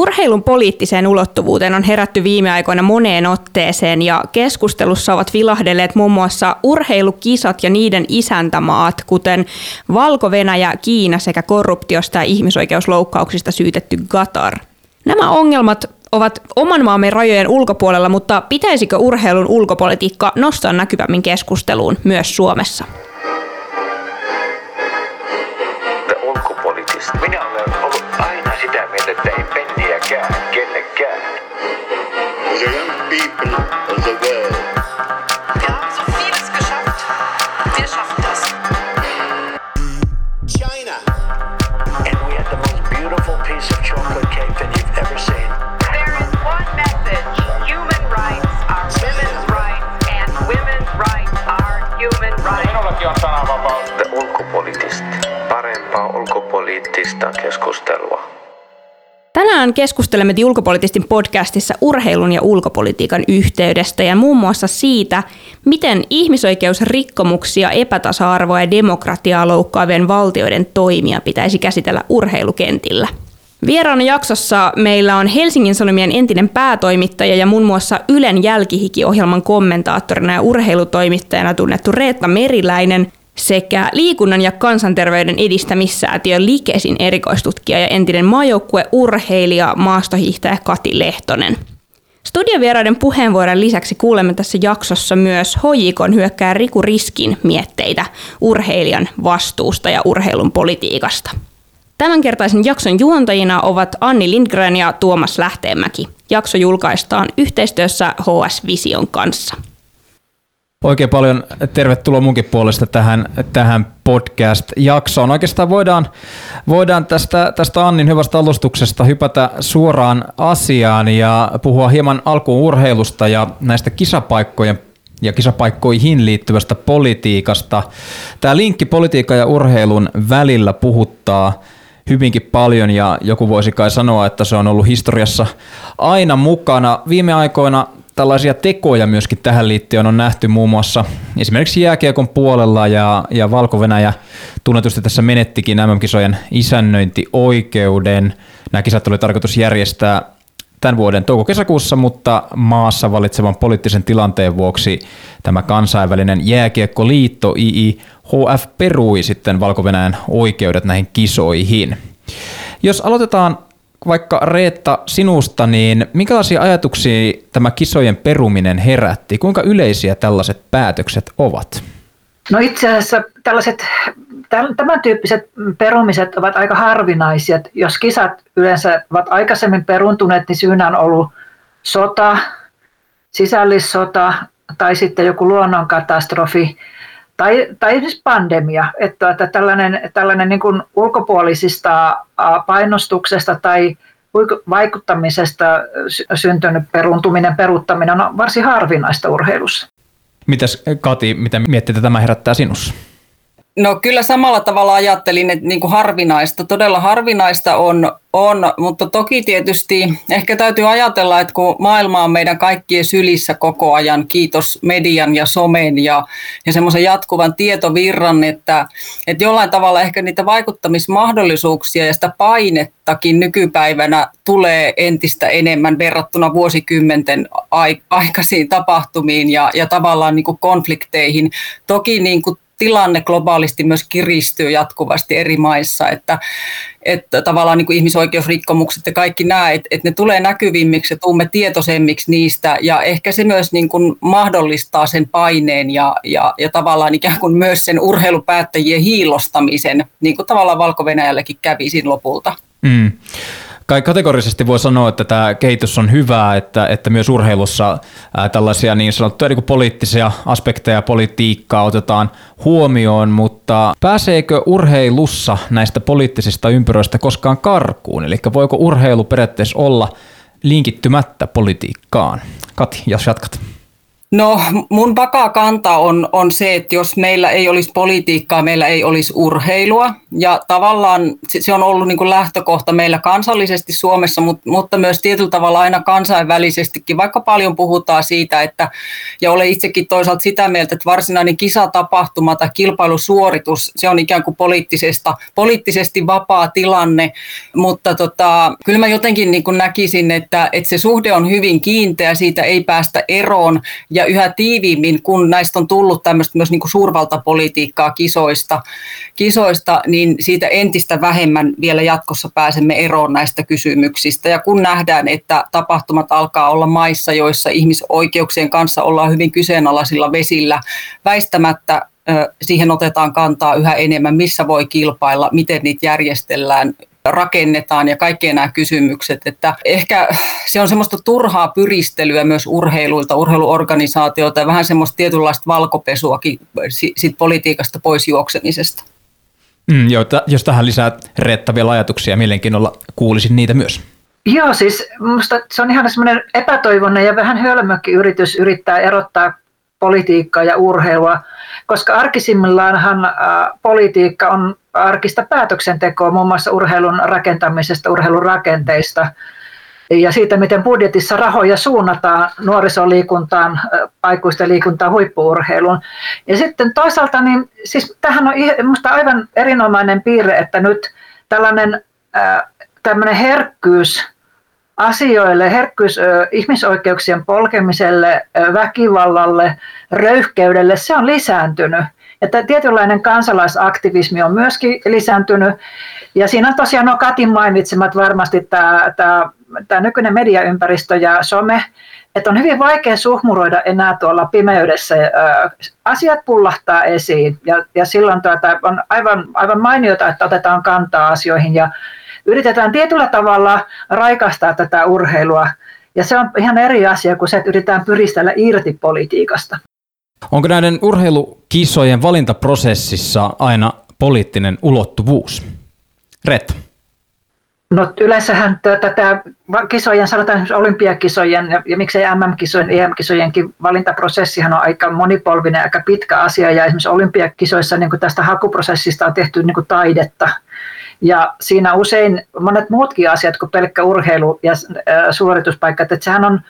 Urheilun poliittiseen ulottuvuuteen on herätty viime aikoina moneen otteeseen ja keskustelussa ovat vilahdelleet muun muassa urheilukisat ja niiden isäntämaat, kuten Valko-Venäjä, Kiina sekä korruptiosta ja ihmisoikeusloukkauksista syytetty Qatar. Nämä ongelmat ovat oman maamme rajojen ulkopuolella, mutta pitäisikö urheilun ulkopolitiikka nostaa näkyvämmin keskusteluun myös Suomessa? Minä people of the world. Wir haben so vieles geschafft. Wir schaffen das. China. And we had the most beautiful piece of chocolate cake that you've ever seen. There is one message. Human rights are women's rights and women's rights are human rights. Minullakin on sananvapaus. Ulkopoliittista. Parempaa ulkopoliittista keskustelua. Tänään keskustelemme The podcastissa urheilun ja ulkopolitiikan yhteydestä ja muun muassa siitä, miten ihmisoikeusrikkomuksia, epätasa-arvoa ja demokratiaa loukkaavien valtioiden toimia pitäisi käsitellä urheilukentillä. Vieraana jaksossa meillä on Helsingin Sanomien entinen päätoimittaja ja muun muassa Ylen jälkihiki-ohjelman kommentaattorina ja urheilutoimittajana tunnettu Reetta Meriläinen sekä liikunnan ja kansanterveyden edistämissäätiön Likesin erikoistutkija ja entinen maajoukkueurheilija maastohiihtäjä Kati Lehtonen. Studiovieraiden puheenvuoron lisäksi kuulemme tässä jaksossa myös HJKn hyökkää Riku Riskin mietteitä urheilijan vastuusta ja urheilun politiikasta. Tämänkertaisen jakson juontajina ovat Anni Lindgren ja Tuomas Lähteenmäki. Jakso julkaistaan yhteistyössä HS Vision kanssa. Oikein paljon tervetuloa munkin puolesta tähän, tähän podcast-jaksoon. Oikeastaan voidaan, voidaan tästä, tästä Annin hyvästä alustuksesta hypätä suoraan asiaan ja puhua hieman alkuun urheilusta ja näistä kisapaikkojen ja kisapaikkoihin liittyvästä politiikasta. Tämä linkki politiikan ja urheilun välillä puhuttaa hyvinkin paljon ja joku voisi kai sanoa, että se on ollut historiassa aina mukana. Viime aikoina tällaisia tekoja myöskin tähän liittyen on nähty muun muassa esimerkiksi jääkiekon puolella ja, ja Valko-Venäjä tunnetusti tässä menettikin MM-kisojen isännöintioikeuden. Nämä kisat oli tarkoitus järjestää tämän vuoden touko-kesäkuussa, mutta maassa valitsevan poliittisen tilanteen vuoksi tämä kansainvälinen jääkiekkoliitto IIHF perui sitten valko oikeudet näihin kisoihin. Jos aloitetaan vaikka Reetta sinusta, niin minkälaisia ajatuksia tämä kisojen peruminen herätti? Kuinka yleisiä tällaiset päätökset ovat? No itse asiassa tällaiset, tämän tyyppiset perumiset ovat aika harvinaisia. Jos kisat yleensä ovat aikaisemmin peruntuneet, niin syynä on ollut sota, sisällissota tai sitten joku luonnonkatastrofi tai, tai esimerkiksi pandemia, että, että tällainen, tällainen niin kuin ulkopuolisista painostuksesta tai vaikuttamisesta syntynyt peruntuminen, peruuttaminen on varsin harvinaista urheilussa. Mitäs Kati, mitä miettii, tämä herättää sinussa? No kyllä samalla tavalla ajattelin, että niin kuin harvinaista, todella harvinaista on, on, mutta toki tietysti ehkä täytyy ajatella, että kun maailma on meidän kaikkien sylissä koko ajan, kiitos median ja somen ja, ja semmoisen jatkuvan tietovirran, että, että jollain tavalla ehkä niitä vaikuttamismahdollisuuksia ja sitä painettakin nykypäivänä tulee entistä enemmän verrattuna vuosikymmenten aikaisiin tapahtumiin ja, ja tavallaan niin kuin konflikteihin. Toki niin kuin tilanne globaalisti myös kiristyy jatkuvasti eri maissa, että, että tavallaan niin kuin ihmisoikeusrikkomukset ja kaikki nämä, että, että ne tulee näkyvimmiksi ja tuumme tietoisemmiksi niistä ja ehkä se myös niin kuin mahdollistaa sen paineen ja, ja, ja tavallaan ikään kuin myös sen urheilupäättäjien hiilostamisen, niin kuin tavallaan Valko-Venäjälläkin kävi siinä lopulta. Mm kai kategorisesti voi sanoa, että tämä kehitys on hyvää, että, että myös urheilussa ää, tällaisia niin sanottuja niin poliittisia aspekteja politiikkaa otetaan huomioon, mutta pääseekö urheilussa näistä poliittisista ympyröistä koskaan karkuun? Eli voiko urheilu periaatteessa olla linkittymättä politiikkaan? Kati, jos jatkat. No mun vakaa kanta on, on se, että jos meillä ei olisi politiikkaa, meillä ei olisi urheilua. Ja tavallaan se on ollut niin kuin lähtökohta meillä kansallisesti Suomessa, mutta, mutta myös tietyllä tavalla aina kansainvälisestikin, vaikka paljon puhutaan siitä, että, ja olen itsekin toisaalta sitä mieltä, että varsinainen kisatapahtuma tai kilpailusuoritus, se on ikään kuin poliittisesta, poliittisesti vapaa tilanne, mutta tota, kyllä mä jotenkin niin kuin näkisin, että, että se suhde on hyvin kiinteä, siitä ei päästä eroon, ja yhä tiiviimmin, kun näistä on tullut tämmöistä myös niin kuin suurvaltapolitiikkaa kisoista, kisoista, niin siitä entistä vähemmän vielä jatkossa pääsemme eroon näistä kysymyksistä. Ja kun nähdään, että tapahtumat alkaa olla maissa, joissa ihmisoikeuksien kanssa ollaan hyvin kyseenalaisilla vesillä, väistämättä siihen otetaan kantaa yhä enemmän, missä voi kilpailla, miten niitä järjestellään, rakennetaan ja kaikki nämä kysymykset. Että ehkä se on semmoista turhaa pyristelyä myös urheiluilta, urheiluorganisaatioilta ja vähän semmoista tietynlaista valkopesuakin sit politiikasta pois juoksemisesta. Mm, joo, jos tähän lisää Reetta vielä ajatuksia, mielenkiinnolla kuulisin niitä myös. Joo, siis minusta se on ihan semmoinen epätoivoinen ja vähän hölmökin yritys yrittää erottaa politiikkaa ja urheilua, koska arkisimmillaanhan politiikka on arkista päätöksentekoa muun muassa urheilun rakentamisesta, urheilun rakenteista ja siitä, miten budjetissa rahoja suunnataan nuorisoliikuntaan, aikuisten liikuntaan, huippuurheiluun. Ja sitten toisaalta, niin siis tähän on minusta aivan erinomainen piirre, että nyt tällainen tämmöinen herkkyys asioille, herkkyys ihmisoikeuksien polkemiselle, väkivallalle, röyhkeydelle, se on lisääntynyt. Että tietynlainen kansalaisaktivismi on myöskin lisääntynyt. Ja siinä on tosiaan no Katin mainitsemat varmasti tämä, tämä, tämä nykyinen mediaympäristö ja some, että on hyvin vaikea suhmuroida enää tuolla pimeydessä. Asiat pullahtaa esiin ja, ja silloin tuota, on aivan, aivan mainiota, että otetaan kantaa asioihin ja yritetään tietyllä tavalla raikastaa tätä urheilua. Ja se on ihan eri asia kuin se, että yritetään pyristellä irti politiikasta. Onko näiden urheilukisojen valintaprosessissa aina poliittinen ulottuvuus? Ret. No yleensähän tätä kisojen, sanotaan olympiakisojen ja, ja miksei MM-kisojen, EM-kisojenkin valintaprosessihan on aika monipolvinen, aika pitkä asia ja esimerkiksi olympiakisoissa niin tästä hakuprosessista on tehty niin taidetta. Ja siinä usein monet muutkin asiat kuin pelkkä urheilu ja suorituspaikka, että sehän on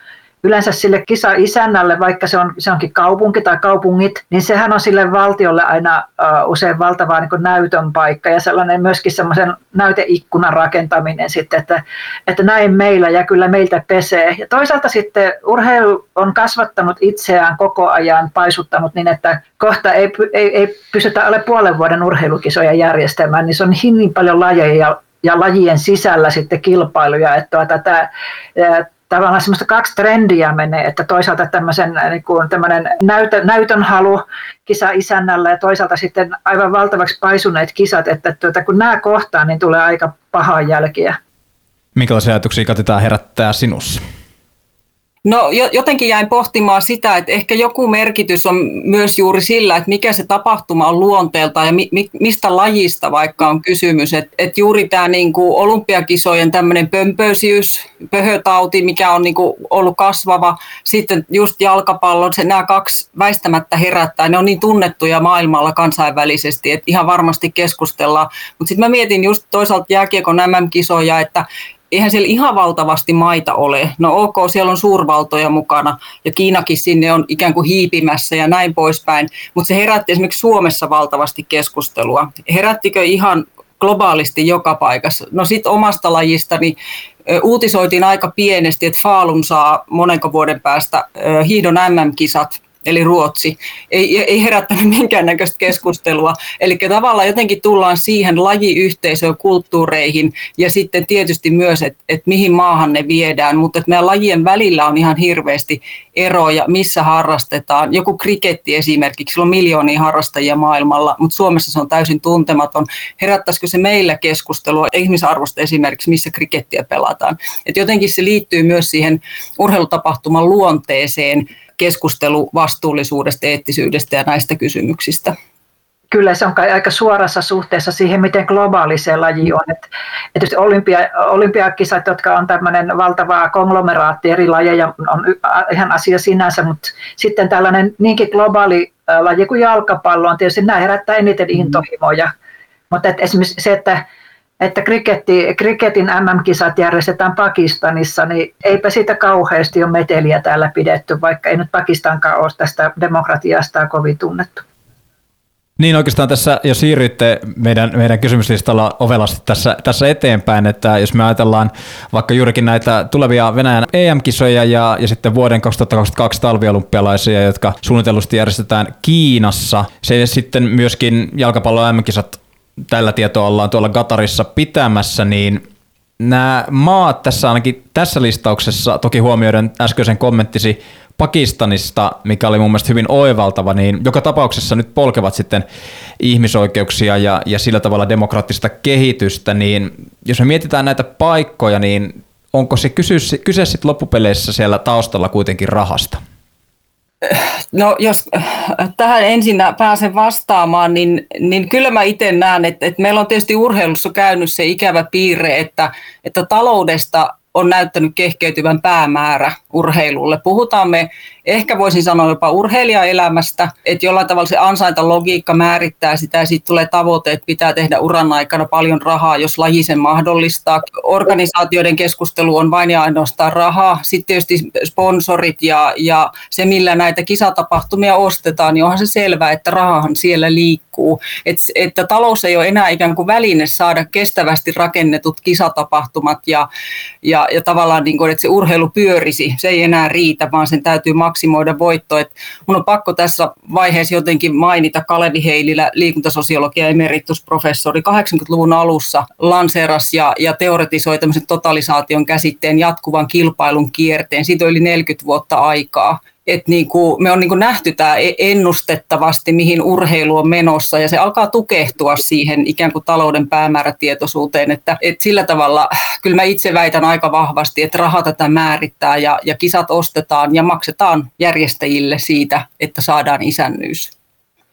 yleensä sille kisa-isännälle, vaikka se, on, se onkin kaupunki tai kaupungit, niin sehän on sille valtiolle aina uh, usein valtava niin näytön paikka ja sellainen myöskin semmoisen näyteikkunan rakentaminen sitten, että, että näin meillä ja kyllä meiltä pesee. Ja toisaalta sitten urheilu on kasvattanut itseään koko ajan, paisuttanut niin, että kohta ei, ei, ei pystytä alle puolen vuoden urheilukisoja järjestämään, niin se on niin paljon lajeja ja, ja lajien sisällä sitten kilpailuja, että tuota, tämä, tavallaan semmoista kaksi trendiä menee, että toisaalta tämmöisen niin kuin näytö, näytön halu kisa isännällä ja toisaalta sitten aivan valtavaksi paisuneet kisat, että tuota, kun nämä kohtaa, niin tulee aika pahaa jälkiä. Minkälaisia ajatuksia katsotaan herättää sinussa? No jotenkin jäin pohtimaan sitä, että ehkä joku merkitys on myös juuri sillä, että mikä se tapahtuma on luonteelta ja mi, mistä lajista vaikka on kysymys. Että et juuri tämä niinku olympiakisojen tämmöinen pömpöisyys, pöhötauti, mikä on niinku ollut kasvava, sitten just jalkapallo, se nämä kaksi väistämättä herättää. Ne on niin tunnettuja maailmalla kansainvälisesti, että ihan varmasti keskustellaan. Mutta sitten mä mietin just toisaalta jääkiekon MM-kisoja, että eihän siellä ihan valtavasti maita ole. No ok, siellä on suurvaltoja mukana ja Kiinakin sinne on ikään kuin hiipimässä ja näin poispäin, mutta se herätti esimerkiksi Suomessa valtavasti keskustelua. Herättikö ihan globaalisti joka paikassa? No sitten omasta lajistani uutisoitiin aika pienesti, että Faalun saa monenko vuoden päästä hiidon MM-kisat eli Ruotsi, ei, ei herättänyt minkäännäköistä keskustelua. Eli tavallaan jotenkin tullaan siihen lajiyhteisöön, kulttuureihin ja sitten tietysti myös, että et mihin maahan ne viedään, mutta että meidän lajien välillä on ihan hirveästi eroja, missä harrastetaan. Joku kriketti esimerkiksi, sillä on miljoonia harrastajia maailmalla, mutta Suomessa se on täysin tuntematon. Herättäisikö se meillä keskustelua ihmisarvosta esimerkiksi, missä krikettiä pelataan? Et jotenkin se liittyy myös siihen urheilutapahtuman luonteeseen, keskustelu vastuullisuudesta, eettisyydestä ja näistä kysymyksistä. kyllä se on kai aika suorassa suhteessa siihen, miten globaali se laji on. Et, tietysti olympia, olympiakisat, jotka on tämmöinen valtava konglomeraatti eri lajeja, on ihan asia sinänsä, mutta sitten tällainen niinkin globaali laji kuin jalkapallo on tietysti, nämä herättää eniten mm. intohimoja. Mutta et esimerkiksi se, että että kriketti, kriketin MM-kisat järjestetään Pakistanissa, niin eipä siitä kauheasti ole meteliä täällä pidetty, vaikka ei nyt Pakistankaan ole tästä demokratiasta kovin tunnettu. Niin oikeastaan tässä jo siirryitte meidän, meidän kysymyslistalla ovelasti tässä, tässä eteenpäin, että jos me ajatellaan vaikka juurikin näitä tulevia Venäjän EM-kisoja ja, ja sitten vuoden 2022 talviolympialaisia, jotka suunnitellusti järjestetään Kiinassa, se sitten myöskin jalkapallon EM-kisat tällä tietoa ollaan tuolla Gatarissa pitämässä, niin nämä maat tässä ainakin tässä listauksessa, toki huomioiden äskeisen kommenttisi Pakistanista, mikä oli mun mielestä hyvin oivaltava, niin joka tapauksessa nyt polkevat sitten ihmisoikeuksia ja, ja sillä tavalla demokraattista kehitystä, niin jos me mietitään näitä paikkoja, niin onko se kyse, kyse sitten loppupeleissä siellä taustalla kuitenkin rahasta? No jos äh, tähän ensin pääsen vastaamaan, niin, niin kyllä mä itse näen, että, että meillä on tietysti urheilussa käynyt se ikävä piirre, että, että taloudesta on näyttänyt kehkeytyvän päämäärä urheilulle. Puhutaan me ehkä voisin sanoa jopa urheilijaelämästä, että jollain tavalla se ansaintalogiikka määrittää sitä ja siitä tulee tavoite, että pitää tehdä uran aikana paljon rahaa, jos laji sen mahdollistaa. Organisaatioiden keskustelu on vain ja ainoastaan rahaa. Sitten tietysti sponsorit ja, ja se, millä näitä kisatapahtumia ostetaan, niin onhan se selvää, että rahahan siellä liikkuu. Et, että talous ei ole enää ikään kuin väline saada kestävästi rakennetut kisatapahtumat ja, ja, ja tavallaan niin kuin, että se urheilu pyörisi. Se ei enää riitä, vaan sen täytyy maksaa maksimoida voitto. Et mun on pakko tässä vaiheessa jotenkin mainita Kalevi Heililä, liikuntasosiologia emeritusprofessori 80-luvun alussa lanseeras ja, ja teoretisoi tämmöisen totalisaation käsitteen jatkuvan kilpailun kierteen. Siitä on yli 40 vuotta aikaa että niin kuin me on niin kuin nähty tämä e- ennustettavasti, mihin urheilu on menossa, ja se alkaa tukehtua siihen ikään kuin talouden päämäärätietoisuuteen, että, että sillä tavalla kyllä mä itse väitän aika vahvasti, että raha tätä määrittää, ja, ja kisat ostetaan ja maksetaan järjestäjille siitä, että saadaan isännyys.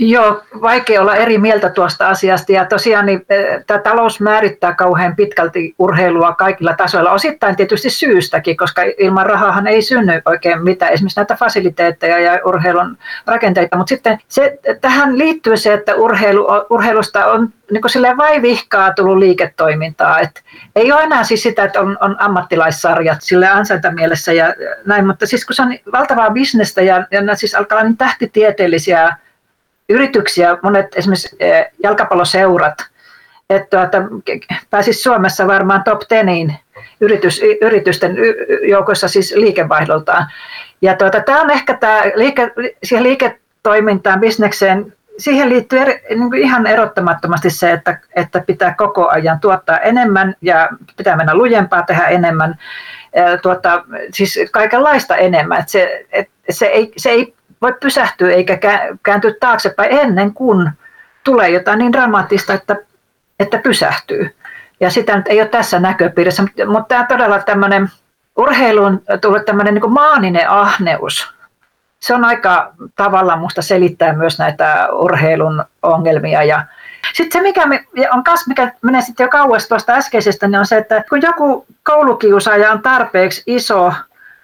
Joo, vaikea olla eri mieltä tuosta asiasta. Ja tosiaan niin, eh, tämä talous määrittää kauhean pitkälti urheilua kaikilla tasoilla, osittain tietysti syystäkin, koska ilman rahahan ei synny oikein mitään, esimerkiksi näitä fasiliteetteja ja urheilun rakenteita, mutta sitten se, tähän liittyy se, että urheilu, urheilusta on niin kuin vai vihkaa tullut liiketoimintaa, että ei ole enää siis sitä, että on, on ammattilaissarjat sille ansaintamielessä ja näin, mutta siis kun se on valtavaa bisnestä ja, ja siis alkaa niin tähtitieteellisiä yrityksiä, monet esimerkiksi eh, jalkapalloseurat, että tuota, pääsisi Suomessa varmaan top teniin yritys, yritysten joukossa siis liikevaihdoltaan. Ja tuota, tämä on ehkä tämä liike, siihen liiketoimintaan, bisnekseen, siihen liittyy eri, niin kuin ihan erottamattomasti se, että, että pitää koko ajan tuottaa enemmän ja pitää mennä lujempaa, tehdä enemmän, tuota, siis kaikenlaista enemmän. Että se, että se, ei, se ei voi pysähtyä eikä kääntyä taaksepäin ennen kuin tulee jotain niin dramaattista, että, että pysähtyy. Ja sitä nyt ei ole tässä näköpiirissä, mutta tämä todella tämmöinen urheiluun tullut tämmöinen niin maaninen ahneus. Se on aika tavalla musta selittää myös näitä urheilun ongelmia ja sitten se, mikä on kas, mikä menee sitten jo kauas tuosta äskeisestä, niin on se, että kun joku koulukiusaaja on tarpeeksi iso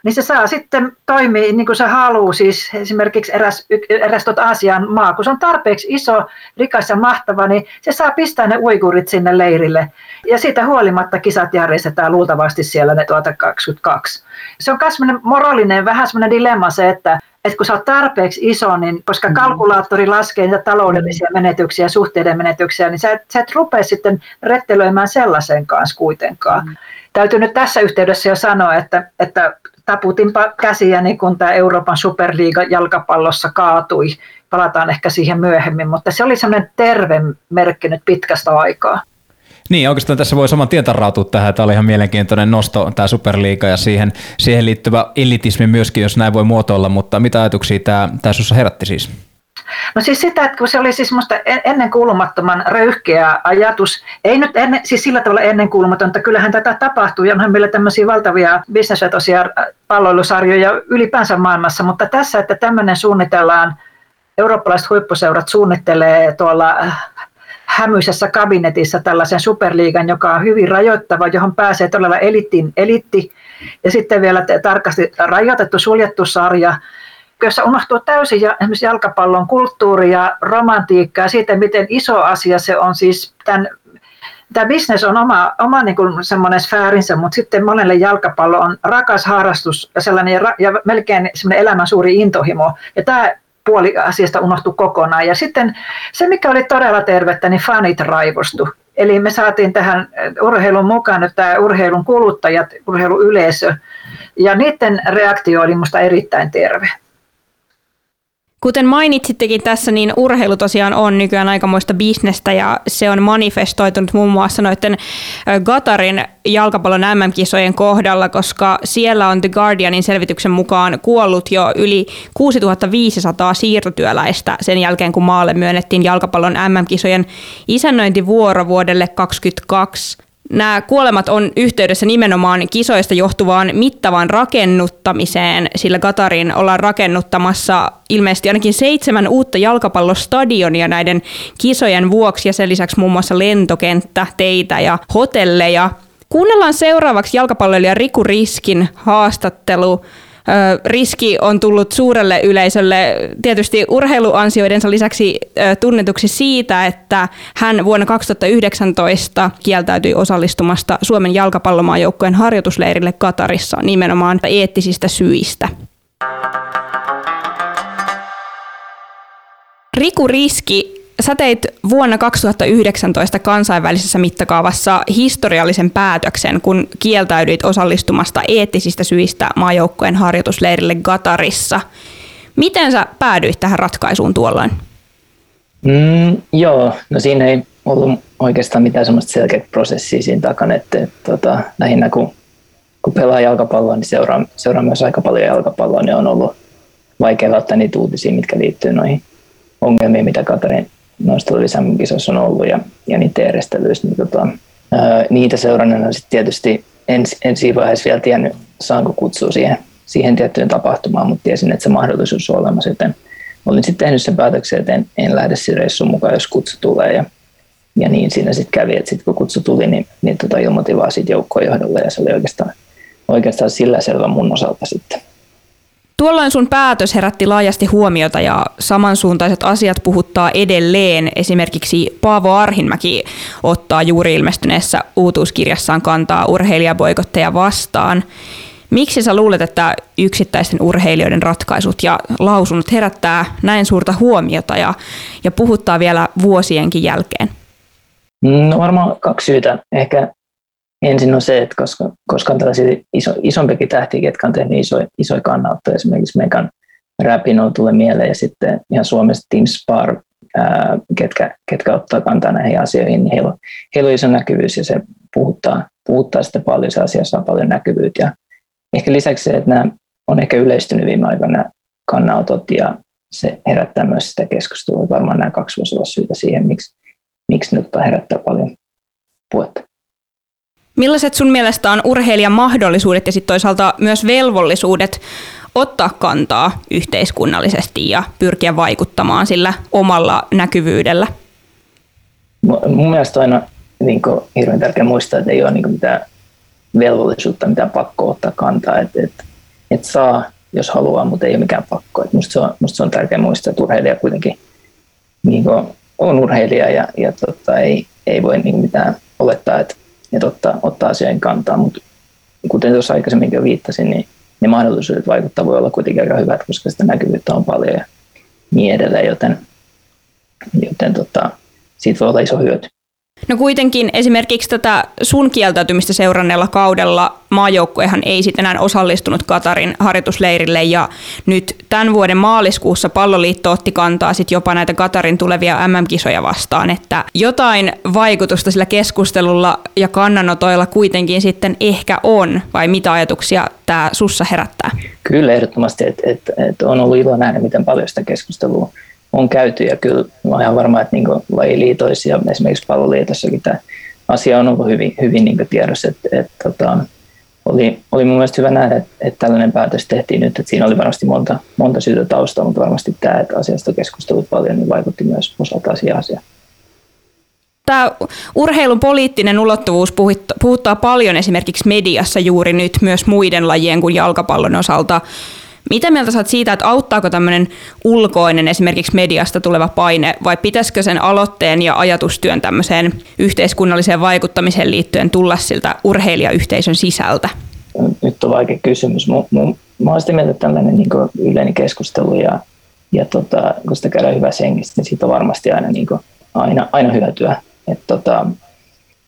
niin se saa sitten toimia niin kuin se haluaa. Siis esimerkiksi eräs, eräs tuota Aasian maa, kun se on tarpeeksi iso, rikas ja mahtava, niin se saa pistää ne uigurit sinne leirille. Ja siitä huolimatta kisat järjestetään luultavasti siellä ne tuota 22. Se on myös moraalinen, vähän semmoinen dilemma se, että että kun sä oot tarpeeksi iso, niin koska mm. kalkulaattori laskee niitä taloudellisia menetyksiä, suhteiden menetyksiä, niin sä et, sä et rupea sitten rettelöimään sellaisen kanssa kuitenkaan. Mm. Täytyy nyt tässä yhteydessä jo sanoa, että, että taputinpa käsiäni, kun tämä Euroopan superliiga jalkapallossa kaatui. Palataan ehkä siihen myöhemmin, mutta se oli semmoinen terve merkki nyt pitkästä aikaa. Niin, oikeastaan tässä voi saman tien tarrautua tähän. Tämä oli ihan mielenkiintoinen nosto, tämä Superliiga ja siihen, siihen liittyvä elitismi myöskin, jos näin voi muotoilla, mutta mitä ajatuksia tämä, tämä sinussa herätti siis? No siis sitä, että kun se oli siis musta ennen kuulumattoman röyhkeä ajatus, ei nyt ennen, siis sillä tavalla ennen kuulumatonta, kyllähän tätä tapahtuu, ja onhan meillä tämmöisiä valtavia bisnesvetosia palloilusarjoja ylipäänsä maailmassa, mutta tässä, että tämmöinen suunnitellaan eurooppalaiset huippuseurat suunnittelee tuolla hämyisessä kabinetissa tällaisen superliigan, joka on hyvin rajoittava, johon pääsee todella elittiin elitti ja sitten vielä tarkasti rajoitettu suljettu sarja, jossa unohtuu täysin esimerkiksi jalkapallon kulttuuri ja romantiikka ja siitä, miten iso asia se on siis tämän tämä bisnes on oma, oma niin kuin semmoinen sfäärinsä, mutta sitten monelle jalkapallo on rakas harrastus ja, sellainen, ja melkein semmoinen elämän suuri intohimo. Ja tämä puoli asiasta unohtui kokonaan. Ja sitten se, mikä oli todella tervettä, niin fanit raivostu. Eli me saatiin tähän urheilun mukaan nyt tämä urheilun kuluttajat, urheiluyleisö, ja niiden reaktio oli minusta erittäin terve. Kuten mainitsittekin tässä, niin urheilu tosiaan on nykyään aikamoista bisnestä ja se on manifestoitunut muun muassa noiden Gatarin jalkapallon MM-kisojen kohdalla, koska siellä on The Guardianin selvityksen mukaan kuollut jo yli 6500 siirtotyöläistä sen jälkeen, kun maalle myönnettiin jalkapallon MM-kisojen isännöintivuoro vuodelle 2022 nämä kuolemat on yhteydessä nimenomaan kisoista johtuvaan mittavaan rakennuttamiseen, sillä Katarin ollaan rakennuttamassa ilmeisesti ainakin seitsemän uutta jalkapallostadionia näiden kisojen vuoksi ja sen lisäksi muun muassa lentokenttä, teitä ja hotelleja. Kuunnellaan seuraavaksi jalkapalloilija Riku Riskin haastattelu riski on tullut suurelle yleisölle tietysti urheiluansioidensa lisäksi tunnetuksi siitä, että hän vuonna 2019 kieltäytyi osallistumasta Suomen jalkapallomaajoukkojen harjoitusleirille Katarissa nimenomaan eettisistä syistä. Riku Riski Sä teit vuonna 2019 kansainvälisessä mittakaavassa historiallisen päätöksen, kun kieltäydyit osallistumasta eettisistä syistä maajoukkojen harjoitusleirille Gatarissa. Miten sä päädyit tähän ratkaisuun tuolloin? Mm, joo, no siinä ei ollut oikeastaan mitään semmoista selkeää prosessia siinä takana, että, tota, lähinnä kun, kun pelaa jalkapalloa, niin seuraa, seuraa myös aika paljon jalkapalloa, niin on ollut vaikea ottaa niitä uutisia, mitkä liittyy noihin ongelmiin, mitä Katarin noista lisäkisoissa on ollut ja, ja niitä järjestelyistä, niin tota, niitä seurannana sitten tietysti en, siinä vaiheessa vielä tiennyt, saanko kutsua siihen, siihen tiettyyn tapahtumaan, mutta tiesin, että se mahdollisuus on olemassa, joten olin sitten tehnyt sen päätöksen, että en, en lähde siinä reissuun mukaan, jos kutsu tulee ja, ja niin siinä sitten kävi, että sitten kun kutsu tuli, niin, niin tota ilmoitin vaan siitä joukkojen johdolle ja se oli oikeastaan, oikeastaan sillä selvä mun osalta sitten. Tuolloin sun päätös herätti laajasti huomiota ja samansuuntaiset asiat puhuttaa edelleen. Esimerkiksi Paavo Arhinmäki ottaa juuri ilmestyneessä uutuuskirjassaan kantaa urheilijaboikotteja vastaan. Miksi sä luulet, että yksittäisten urheilijoiden ratkaisut ja lausunnot herättää näin suurta huomiota ja, ja puhuttaa vielä vuosienkin jälkeen? No varmaan kaksi syytä. Ehkä ensin on se, että koska, koska on tällaisia iso, isompikin tähtiä, ketkä on tehnyt isoja, isoja kannanottoja, esimerkiksi Megan Rapino tulee mieleen ja sitten ihan Suomessa Team Spar, ää, ketkä, ketkä ottaa kantaa näihin asioihin, niin heillä on, heillä on iso näkyvyys ja se puhuttaa, puhuttaa sitten paljon, se asia saa paljon näkyvyyttä. Ja ehkä lisäksi se, että nämä on ehkä yleistynyt viime aikoina kannanotot ja se herättää myös sitä keskustelua. Varmaan nämä kaksi voisivat olla syytä siihen, miksi, miksi nyt herättää paljon puhetta. Millaiset sun mielestä on urheilijan mahdollisuudet ja sitten toisaalta myös velvollisuudet ottaa kantaa yhteiskunnallisesti ja pyrkiä vaikuttamaan sillä omalla näkyvyydellä? Mun mielestä aina niin kuin, hirveän tärkeää muistaa, että ei ole niin mitään velvollisuutta, mitään pakko ottaa kantaa. Että et, et saa, jos haluaa, mutta ei ole mikään pakko. Et musta, se on, musta se on tärkeää muistaa, että urheilija kuitenkin niin kuin, on urheilija ja, ja tota, ei, ei voi niin mitään olettaa, että että ottaa, ottaa asioihin kantaa, mutta kuten tuossa aikaisemmin jo viittasin, niin ne mahdollisuudet vaikuttaa voi olla kuitenkin aika hyvät, koska sitä näkyvyyttä on paljon ja niin edelleen, joten, joten tota, siitä voi olla iso hyöty. No kuitenkin esimerkiksi tätä sun kieltäytymistä seuranneella kaudella maajoukkuehan ei sitten enää osallistunut Katarin harjoitusleirille ja nyt tämän vuoden maaliskuussa palloliitto otti kantaa sitten jopa näitä Katarin tulevia MM-kisoja vastaan, että jotain vaikutusta sillä keskustelulla ja kannanotoilla kuitenkin sitten ehkä on, vai mitä ajatuksia tämä sussa herättää? Kyllä ehdottomasti, että et, et on ollut ilo nähdä, miten paljon sitä keskustelua on käyty ja kyllä olen ihan varma, että niin lajiliitoissa ja esimerkiksi palloliitossakin tämä asia on ollut hyvin, hyvin niin tiedossa, että, että, että, tota, oli, oli mun mielestä hyvä nähdä, että, että tällainen päätös tehtiin nyt, että siinä oli varmasti monta, monta syytä taustalla, mutta varmasti tämä, että asiasta keskustelut paljon, niin vaikutti myös osalta asiaan. Tämä urheilun poliittinen ulottuvuus puhuttaa paljon esimerkiksi mediassa juuri nyt myös muiden lajien kuin jalkapallon osalta. Mitä mieltä saat siitä, että auttaako tämmöinen ulkoinen esimerkiksi mediasta tuleva paine vai pitäisikö sen aloitteen ja ajatustyön tämmöiseen yhteiskunnalliseen vaikuttamiseen liittyen tulla siltä urheilijayhteisön sisältä? Nyt on vaikea kysymys. Mä, olen sitä mieltä, että tällainen niin yleinen keskustelu ja, ja tota, kun sitä käydään hyvässä hengessä, niin siitä on varmasti aina, niin kuin, aina, aina hyötyä. Et, tota,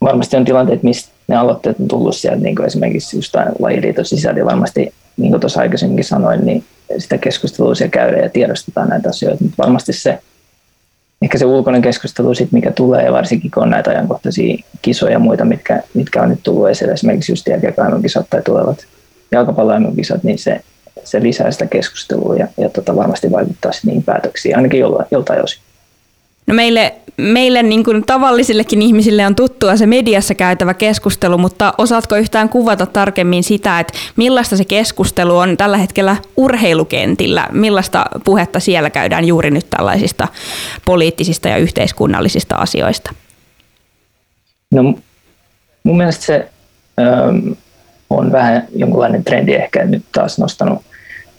varmasti on tilanteet, missä ne aloitteet on tullut sieltä niin esimerkiksi jostain lajiliiton sisältä varmasti niin kuin tuossa aikaisemminkin sanoin, niin sitä keskustelua siellä käydään ja tiedostetaan näitä asioita, mutta varmasti se, ehkä se ulkoinen keskustelu, sit, mikä tulee, varsinkin kun on näitä ajankohtaisia kisoja ja muita, mitkä, mitkä on nyt tullut esille, esimerkiksi just kisat tai tulevat jalkapalloimokisat, niin se, se lisää sitä keskustelua ja, ja tota, varmasti vaikuttaa niihin päätöksiin, ainakin joltain, joltain osin. No meille, meille niin kuin tavallisillekin ihmisille on tuttua se mediassa käytävä keskustelu, mutta osaatko yhtään kuvata tarkemmin sitä, että millaista se keskustelu on tällä hetkellä urheilukentillä? Millaista puhetta siellä käydään juuri nyt tällaisista poliittisista ja yhteiskunnallisista asioista? No mun mielestä se ähm, on vähän jonkunlainen trendi ehkä nyt taas nostanut,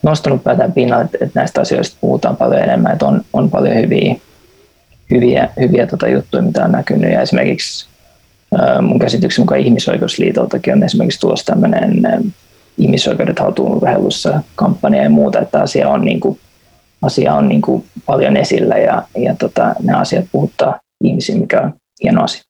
nostanut päätään pinnalle, että, näistä asioista puhutaan paljon enemmän, että on, on paljon hyviä hyviä, hyviä tota juttuja, mitä on näkynyt. Ja esimerkiksi mun käsityksen mukaan ihmisoikeusliitoltakin on esimerkiksi tulossa tämmöinen ihmisoikeudet haltuun urheilussa kampanja ja muuta, että asia on, niin kuin, asia on niin kuin paljon esillä ja, ja tota, nämä asiat puhuttaa ihmisiä, mikä on hieno asia.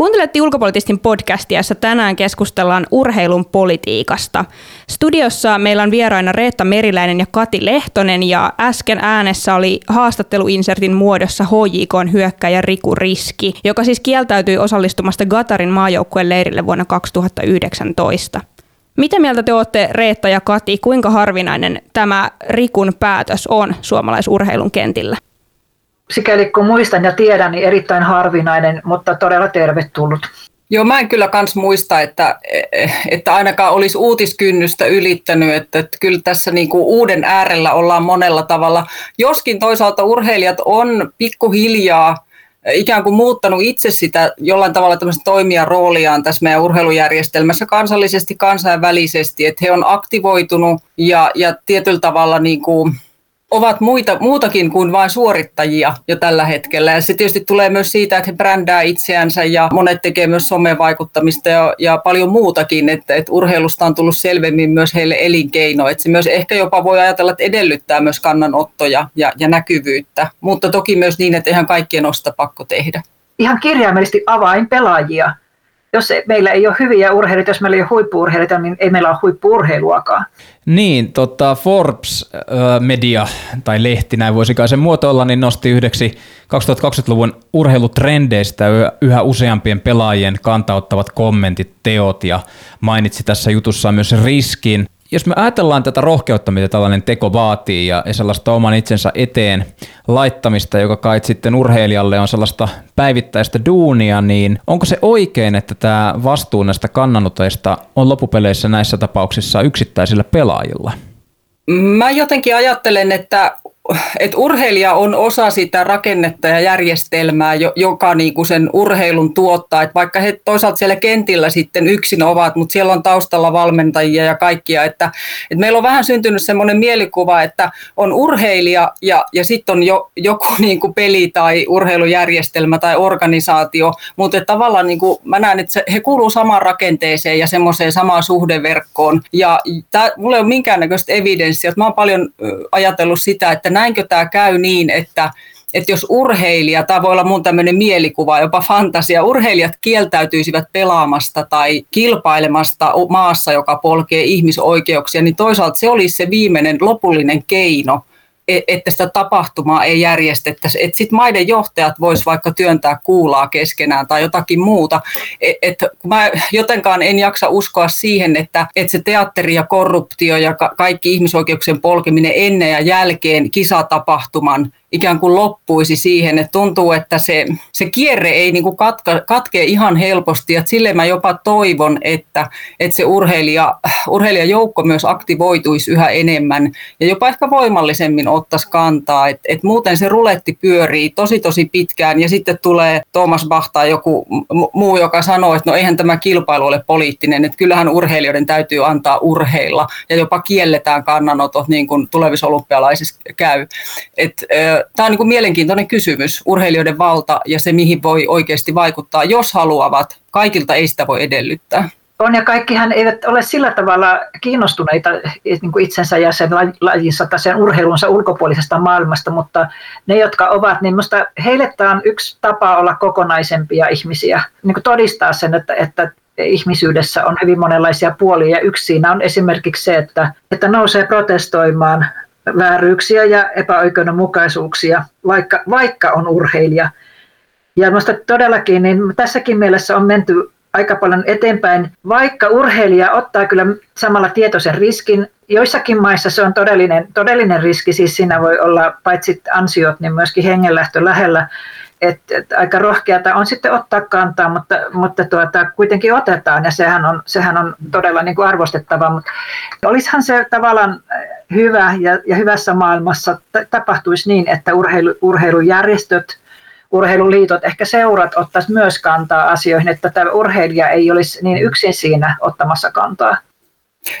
Kuuntelette ulkopoliitistin podcastia, jossa tänään keskustellaan urheilun politiikasta. Studiossa meillä on vieraina Reetta Meriläinen ja Kati Lehtonen ja äsken äänessä oli haastatteluinsertin muodossa HJK hyökkäjä Riku Riski, joka siis kieltäytyi osallistumasta Gatarin maajoukkueen leirille vuonna 2019. Mitä mieltä te olette, Reetta ja Kati, kuinka harvinainen tämä Rikun päätös on suomalaisurheilun kentillä? Sikäli kun muistan ja tiedän, niin erittäin harvinainen, mutta todella tervetullut. Joo, mä en kyllä kans muista, että, että ainakaan olisi uutiskynnystä ylittänyt, että, että kyllä tässä niinku uuden äärellä ollaan monella tavalla. Joskin toisaalta urheilijat on pikkuhiljaa ikään kuin muuttanut itse sitä jollain tavalla tämmöistä toimijan rooliaan tässä meidän urheilujärjestelmässä kansallisesti, kansainvälisesti, että he on aktivoitunut ja, ja tietyllä tavalla niin kuin, ovat muita, muutakin kuin vain suorittajia jo tällä hetkellä. Ja se tietysti tulee myös siitä, että he brändää itseänsä ja monet tekee myös somevaikuttamista ja, ja paljon muutakin, että, että urheilusta on tullut selvemmin myös heille elinkeino. Että se myös ehkä jopa voi ajatella, että edellyttää myös kannanottoja ja, ja näkyvyyttä, mutta toki myös niin, että eihän kaikkien osta pakko tehdä. Ihan kirjaimellisesti avainpelaajia jos meillä ei ole hyviä urheilijoita, jos meillä ei ole huippuurheilijoita, niin ei meillä ole huippuurheiluakaan. Niin, tota Forbes Media tai lehti, näin voisi kai sen muotoilla, niin nosti yhdeksi 2020-luvun urheilutrendeistä yhä useampien pelaajien kantauttavat kommentit, teot ja mainitsi tässä jutussa myös riskin jos me ajatellaan tätä rohkeutta, mitä tällainen teko vaatii ja, sellaista oman itsensä eteen laittamista, joka kai sitten urheilijalle on sellaista päivittäistä duunia, niin onko se oikein, että tämä vastuu näistä kannanoteista on loppupeleissä näissä tapauksissa yksittäisillä pelaajilla? Mä jotenkin ajattelen, että että urheilija on osa sitä rakennetta ja järjestelmää, joka niinku sen urheilun tuottaa. Et vaikka he toisaalta siellä kentillä sitten yksin ovat, mutta siellä on taustalla valmentajia ja kaikkia. Että, et meillä on vähän syntynyt semmoinen mielikuva, että on urheilija ja, ja sitten on jo, joku niinku peli tai urheilujärjestelmä tai organisaatio. Mutta tavallaan niinku, mä näen, että he kuuluu samaan rakenteeseen ja semmoiseen samaan suhdeverkkoon. Ja tää, mulla ei ole minkäännäköistä evidenssiä. Mä oon paljon ajatellut sitä, että näinkö tämä käy niin, että, että jos urheilija, tämä voi olla mun tämmöinen mielikuva, jopa fantasia, urheilijat kieltäytyisivät pelaamasta tai kilpailemasta maassa, joka polkee ihmisoikeuksia, niin toisaalta se olisi se viimeinen lopullinen keino että sitä tapahtumaa ei järjestettäisi. Että sitten maiden johtajat vois vaikka työntää kuulaa keskenään tai jotakin muuta. E, että mä jotenkaan en jaksa uskoa siihen, että, että se teatteri ja korruptio ja kaikki ihmisoikeuksien polkeminen ennen ja jälkeen kisatapahtuman ikään kuin loppuisi siihen, että tuntuu, että se, se kierre ei niin kuin katka, katkee ihan helposti. Ja sille mä jopa toivon, että, että se urheilija, urheilijajoukko myös aktivoituisi yhä enemmän ja jopa ehkä voimallisemmin ottaisi kantaa. Että et muuten se ruletti pyörii tosi tosi pitkään ja sitten tulee Thomas Bach tai joku muu, joka sanoo, että no eihän tämä kilpailu ole poliittinen, että kyllähän urheilijoiden täytyy antaa urheilla ja jopa kielletään kannanotot niin kuin tulevissa olympialaisissa käy. Et, Tämä on niin kuin mielenkiintoinen kysymys, urheilijoiden valta ja se, mihin voi oikeasti vaikuttaa, jos haluavat. Kaikilta ei sitä voi edellyttää. On ja kaikkihan eivät ole sillä tavalla kiinnostuneita niin kuin itsensä ja sen lajinsa tai sen urheilunsa ulkopuolisesta maailmasta, mutta ne, jotka ovat, niin minusta heille tämä on yksi tapa olla kokonaisempia ihmisiä, niin kuin todistaa sen, että, että ihmisyydessä on hyvin monenlaisia puolia. Yksi siinä on esimerkiksi se, että, että nousee protestoimaan vääryyksiä ja epäoikeudenmukaisuuksia, vaikka, vaikka on urheilija. Ja minusta todellakin niin tässäkin mielessä on menty aika paljon eteenpäin, vaikka urheilija ottaa kyllä samalla tietoisen riskin. Joissakin maissa se on todellinen, todellinen riski, siis siinä voi olla paitsi ansiot, niin myöskin hengenlähtö lähellä. Et, et aika rohkeata on sitten ottaa kantaa, mutta, mutta tuota, kuitenkin otetaan ja sehän on, sehän on todella niin kuin arvostettava. Mutta olisihan se tavallaan hyvä ja, ja hyvässä maailmassa tapahtuisi niin, että urheilu, urheilujärjestöt, urheiluliitot, ehkä seurat ottaisi myös kantaa asioihin, että tämä urheilija ei olisi niin yksin siinä ottamassa kantaa.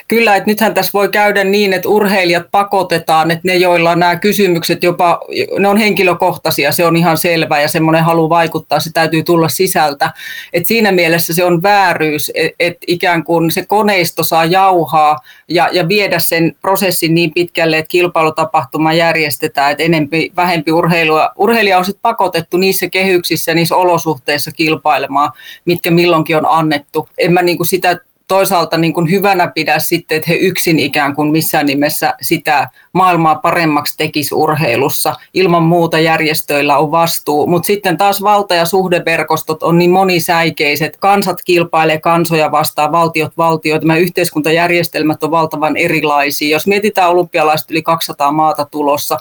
Kyllä, että nythän tässä voi käydä niin, että urheilijat pakotetaan, että ne, joilla nämä kysymykset jopa, ne on henkilökohtaisia, se on ihan selvä ja semmoinen halu vaikuttaa, se täytyy tulla sisältä. Et siinä mielessä se on vääryys, että et ikään kuin se koneisto saa jauhaa ja, ja viedä sen prosessin niin pitkälle, että kilpailutapahtuma järjestetään, että enempi, vähempi urheilua. Urheilija on sitten pakotettu niissä kehyksissä, niissä olosuhteissa kilpailemaan, mitkä milloinkin on annettu. En mä niin sitä toisaalta niin kuin hyvänä pidä sitten, että he yksin ikään kuin missään nimessä sitä maailmaa paremmaksi tekisi urheilussa. Ilman muuta järjestöillä on vastuu, mutta sitten taas valta- ja suhdeverkostot on niin monisäikeiset. Kansat kilpailee kansoja vastaan, valtiot valtioita. Nämä yhteiskuntajärjestelmät on valtavan erilaisia. Jos mietitään olympialaiset yli 200 maata tulossa,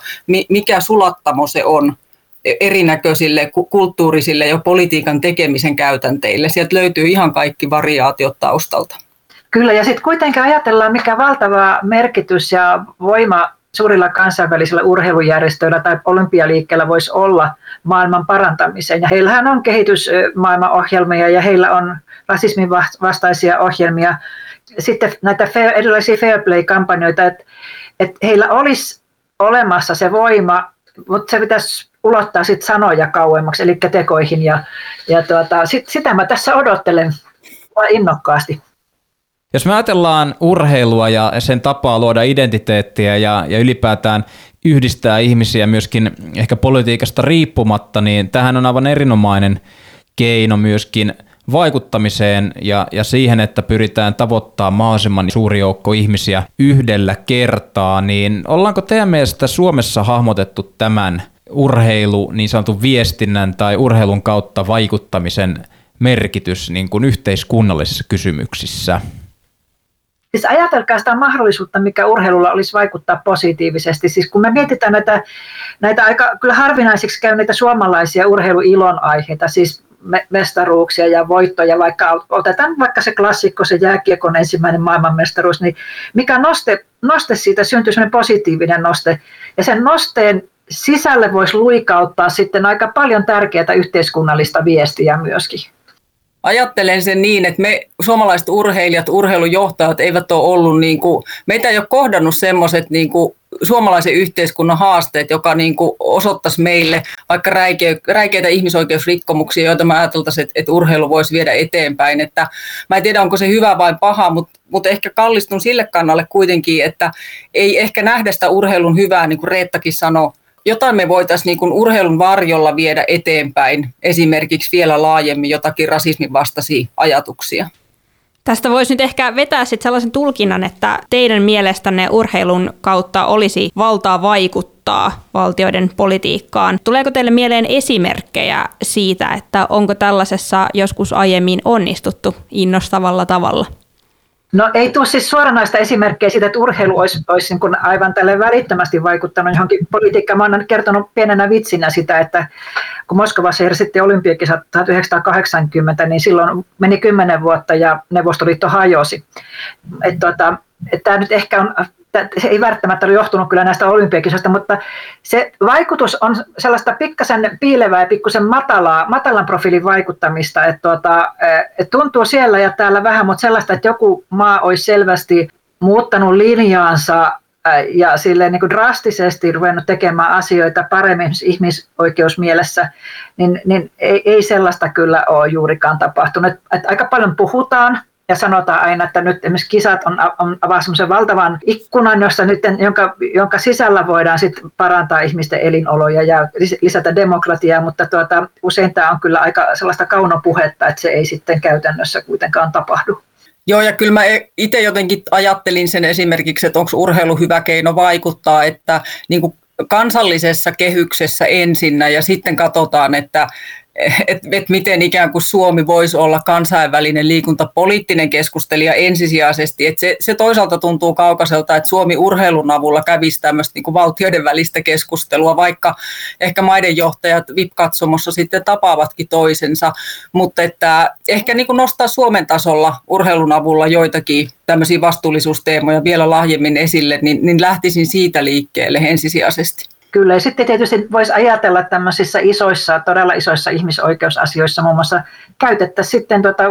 mikä sulattamo se on erinäköisille kulttuurisille ja politiikan tekemisen käytänteille. Sieltä löytyy ihan kaikki variaatiot taustalta. Kyllä, ja sitten kuitenkin ajatellaan, mikä valtava merkitys ja voima suurilla kansainvälisillä urheilujärjestöillä tai olympialiikkeellä voisi olla maailman parantamiseen. Ja heillähän on kehitysmaailmaohjelmia ja heillä on rasismin vastaisia ohjelmia. Sitten näitä fair, erilaisia fair play-kampanjoita, että, että heillä olisi olemassa se voima, mutta se pitäisi ulottaa sit sanoja kauemmaksi, eli tekoihin. Ja, ja tuota, sit, sitä mä tässä odottelen innokkaasti. Jos me ajatellaan urheilua ja sen tapaa luoda identiteettiä ja, ja ylipäätään yhdistää ihmisiä myöskin ehkä politiikasta riippumatta, niin tähän on aivan erinomainen keino myöskin vaikuttamiseen ja, ja siihen, että pyritään tavoittamaan mahdollisimman suuri joukko ihmisiä yhdellä kertaa, niin ollaanko teidän mielestä Suomessa hahmotettu tämän – urheilu, niin sanotun viestinnän tai urheilun kautta vaikuttamisen merkitys niin kuin yhteiskunnallisissa kysymyksissä? Siis ajatelkaa sitä mahdollisuutta, mikä urheilulla olisi vaikuttaa positiivisesti. Siis kun me mietitään näitä, näitä aika kyllä harvinaisiksi käyneitä suomalaisia urheiluilon aiheita, siis mestaruuksia ja voittoja, vaikka otetaan vaikka se klassikko, se jääkiekon ensimmäinen maailmanmestaruus, niin mikä noste, noste siitä syntyy sellainen positiivinen noste. Ja sen nosteen sisälle voisi luikauttaa sitten aika paljon tärkeää yhteiskunnallista viestiä myöskin. Ajattelen sen niin, että me suomalaiset urheilijat, urheilujohtajat eivät ole ollut, niin kuin, meitä ei ole kohdannut semmoiset niin suomalaisen yhteiskunnan haasteet, joka niin kuin osoittaisi meille vaikka räikeitä ihmisoikeusrikkomuksia, joita me ajateltaisiin, että, että urheilu voisi viedä eteenpäin. Että mä en tiedä, onko se hyvä vai paha, mutta, mutta ehkä kallistun sille kannalle kuitenkin, että ei ehkä nähdä sitä urheilun hyvää, niin kuin Reettakin sanoi, jotain me voitaisiin niin kuin urheilun varjolla viedä eteenpäin, esimerkiksi vielä laajemmin jotakin rasismin vastaisia ajatuksia. Tästä voisi nyt ehkä vetää sitten sellaisen tulkinnan, että teidän mielestänne urheilun kautta olisi valtaa vaikuttaa valtioiden politiikkaan. Tuleeko teille mieleen esimerkkejä siitä, että onko tällaisessa joskus aiemmin onnistuttu innostavalla tavalla? No ei tule siis suoranaista esimerkkejä siitä, että urheilu olisi, olisi niin aivan tälle välittömästi vaikuttanut johonkin politiikkaan. Mä olen kertonut pienenä vitsinä sitä, että kun Moskovassa järjestettiin olympiakisat 1980, niin silloin meni kymmenen vuotta ja Neuvostoliitto hajosi. Että tota, tämä nyt ehkä on se ei välttämättä ole johtunut kyllä näistä olympiakisoista, mutta se vaikutus on sellaista pikkasen piilevää ja pikkusen matalaa, matalan profiilin vaikuttamista, että, tuota, että tuntuu siellä ja täällä vähän, mutta sellaista, että joku maa olisi selvästi muuttanut linjaansa ja silleen niin kuin drastisesti ruvennut tekemään asioita paremmin ihmisoikeusmielessä, niin, niin ei, ei sellaista kyllä ole juurikaan tapahtunut. Että aika paljon puhutaan ja sanotaan aina, että nyt esimerkiksi kisat on, on avaa semmoisen valtavan ikkunan, jossa nyt, jonka, jonka sisällä voidaan sit parantaa ihmisten elinoloja ja lisätä demokratiaa, mutta tuota, usein tämä on kyllä aika sellaista kaunopuhetta, että se ei sitten käytännössä kuitenkaan tapahdu. Joo, ja kyllä mä itse jotenkin ajattelin sen esimerkiksi, että onko urheilu hyvä keino vaikuttaa, että niin kuin kansallisessa kehyksessä ensinnä ja sitten katsotaan, että että et miten ikään kuin Suomi voisi olla kansainvälinen liikuntapoliittinen keskustelija ensisijaisesti. Et se, se toisaalta tuntuu kaukaiselta, että Suomi urheilun avulla kävisi tämmöistä niin valtioiden välistä keskustelua, vaikka ehkä maiden johtajat VIP-katsomossa sitten tapaavatkin toisensa, mutta että ehkä niin kuin nostaa Suomen tasolla urheilun avulla joitakin tämmöisiä vastuullisuusteemoja vielä lahjemmin esille, niin, niin lähtisin siitä liikkeelle ensisijaisesti. Kyllä, ja sitten tietysti voisi ajatella tämmöisissä isoissa, todella isoissa ihmisoikeusasioissa muun muassa käytettäisiin sitten tuota,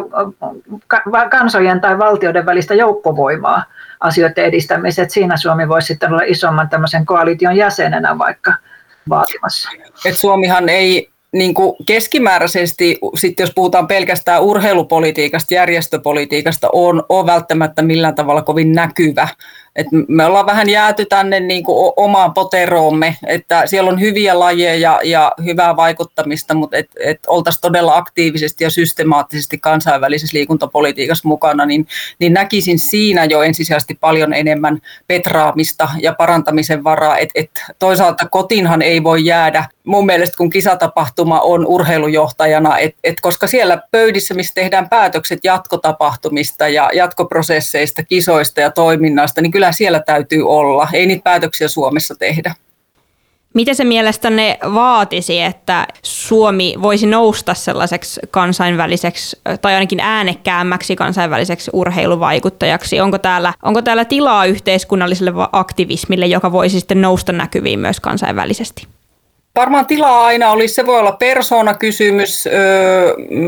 kansojen tai valtioiden välistä joukkovoimaa asioiden edistämiseen. Että siinä Suomi voisi sitten olla isomman tämmöisen koalition jäsenenä vaikka vaatimassa. Et Suomihan ei niin kuin keskimääräisesti, sit jos puhutaan pelkästään urheilupolitiikasta, järjestöpolitiikasta, on, on välttämättä millään tavalla kovin näkyvä et me ollaan vähän jääty tänne niin kuin omaan poteroomme, että siellä on hyviä lajeja ja hyvää vaikuttamista, mutta et, et oltaisiin todella aktiivisesti ja systemaattisesti kansainvälisessä liikuntapolitiikassa mukana, niin, niin näkisin siinä jo ensisijaisesti paljon enemmän petraamista ja parantamisen varaa. Et, et toisaalta kotinhan ei voi jäädä mun mielestä, kun kisatapahtuma on urheilujohtajana, et, et koska siellä pöydissä, missä tehdään päätökset jatkotapahtumista ja jatkoprosesseista, kisoista ja toiminnasta, niin kyllä siellä täytyy olla. Ei niitä päätöksiä Suomessa tehdä. Miten se mielestänne vaatisi, että Suomi voisi nousta sellaiseksi kansainväliseksi tai ainakin äänekkäämmäksi kansainväliseksi urheiluvaikuttajaksi? Onko täällä, onko täällä tilaa yhteiskunnalliselle aktivismille, joka voisi sitten nousta näkyviin myös kansainvälisesti? Varmaan tilaa aina olisi, se voi olla persoonakysymys.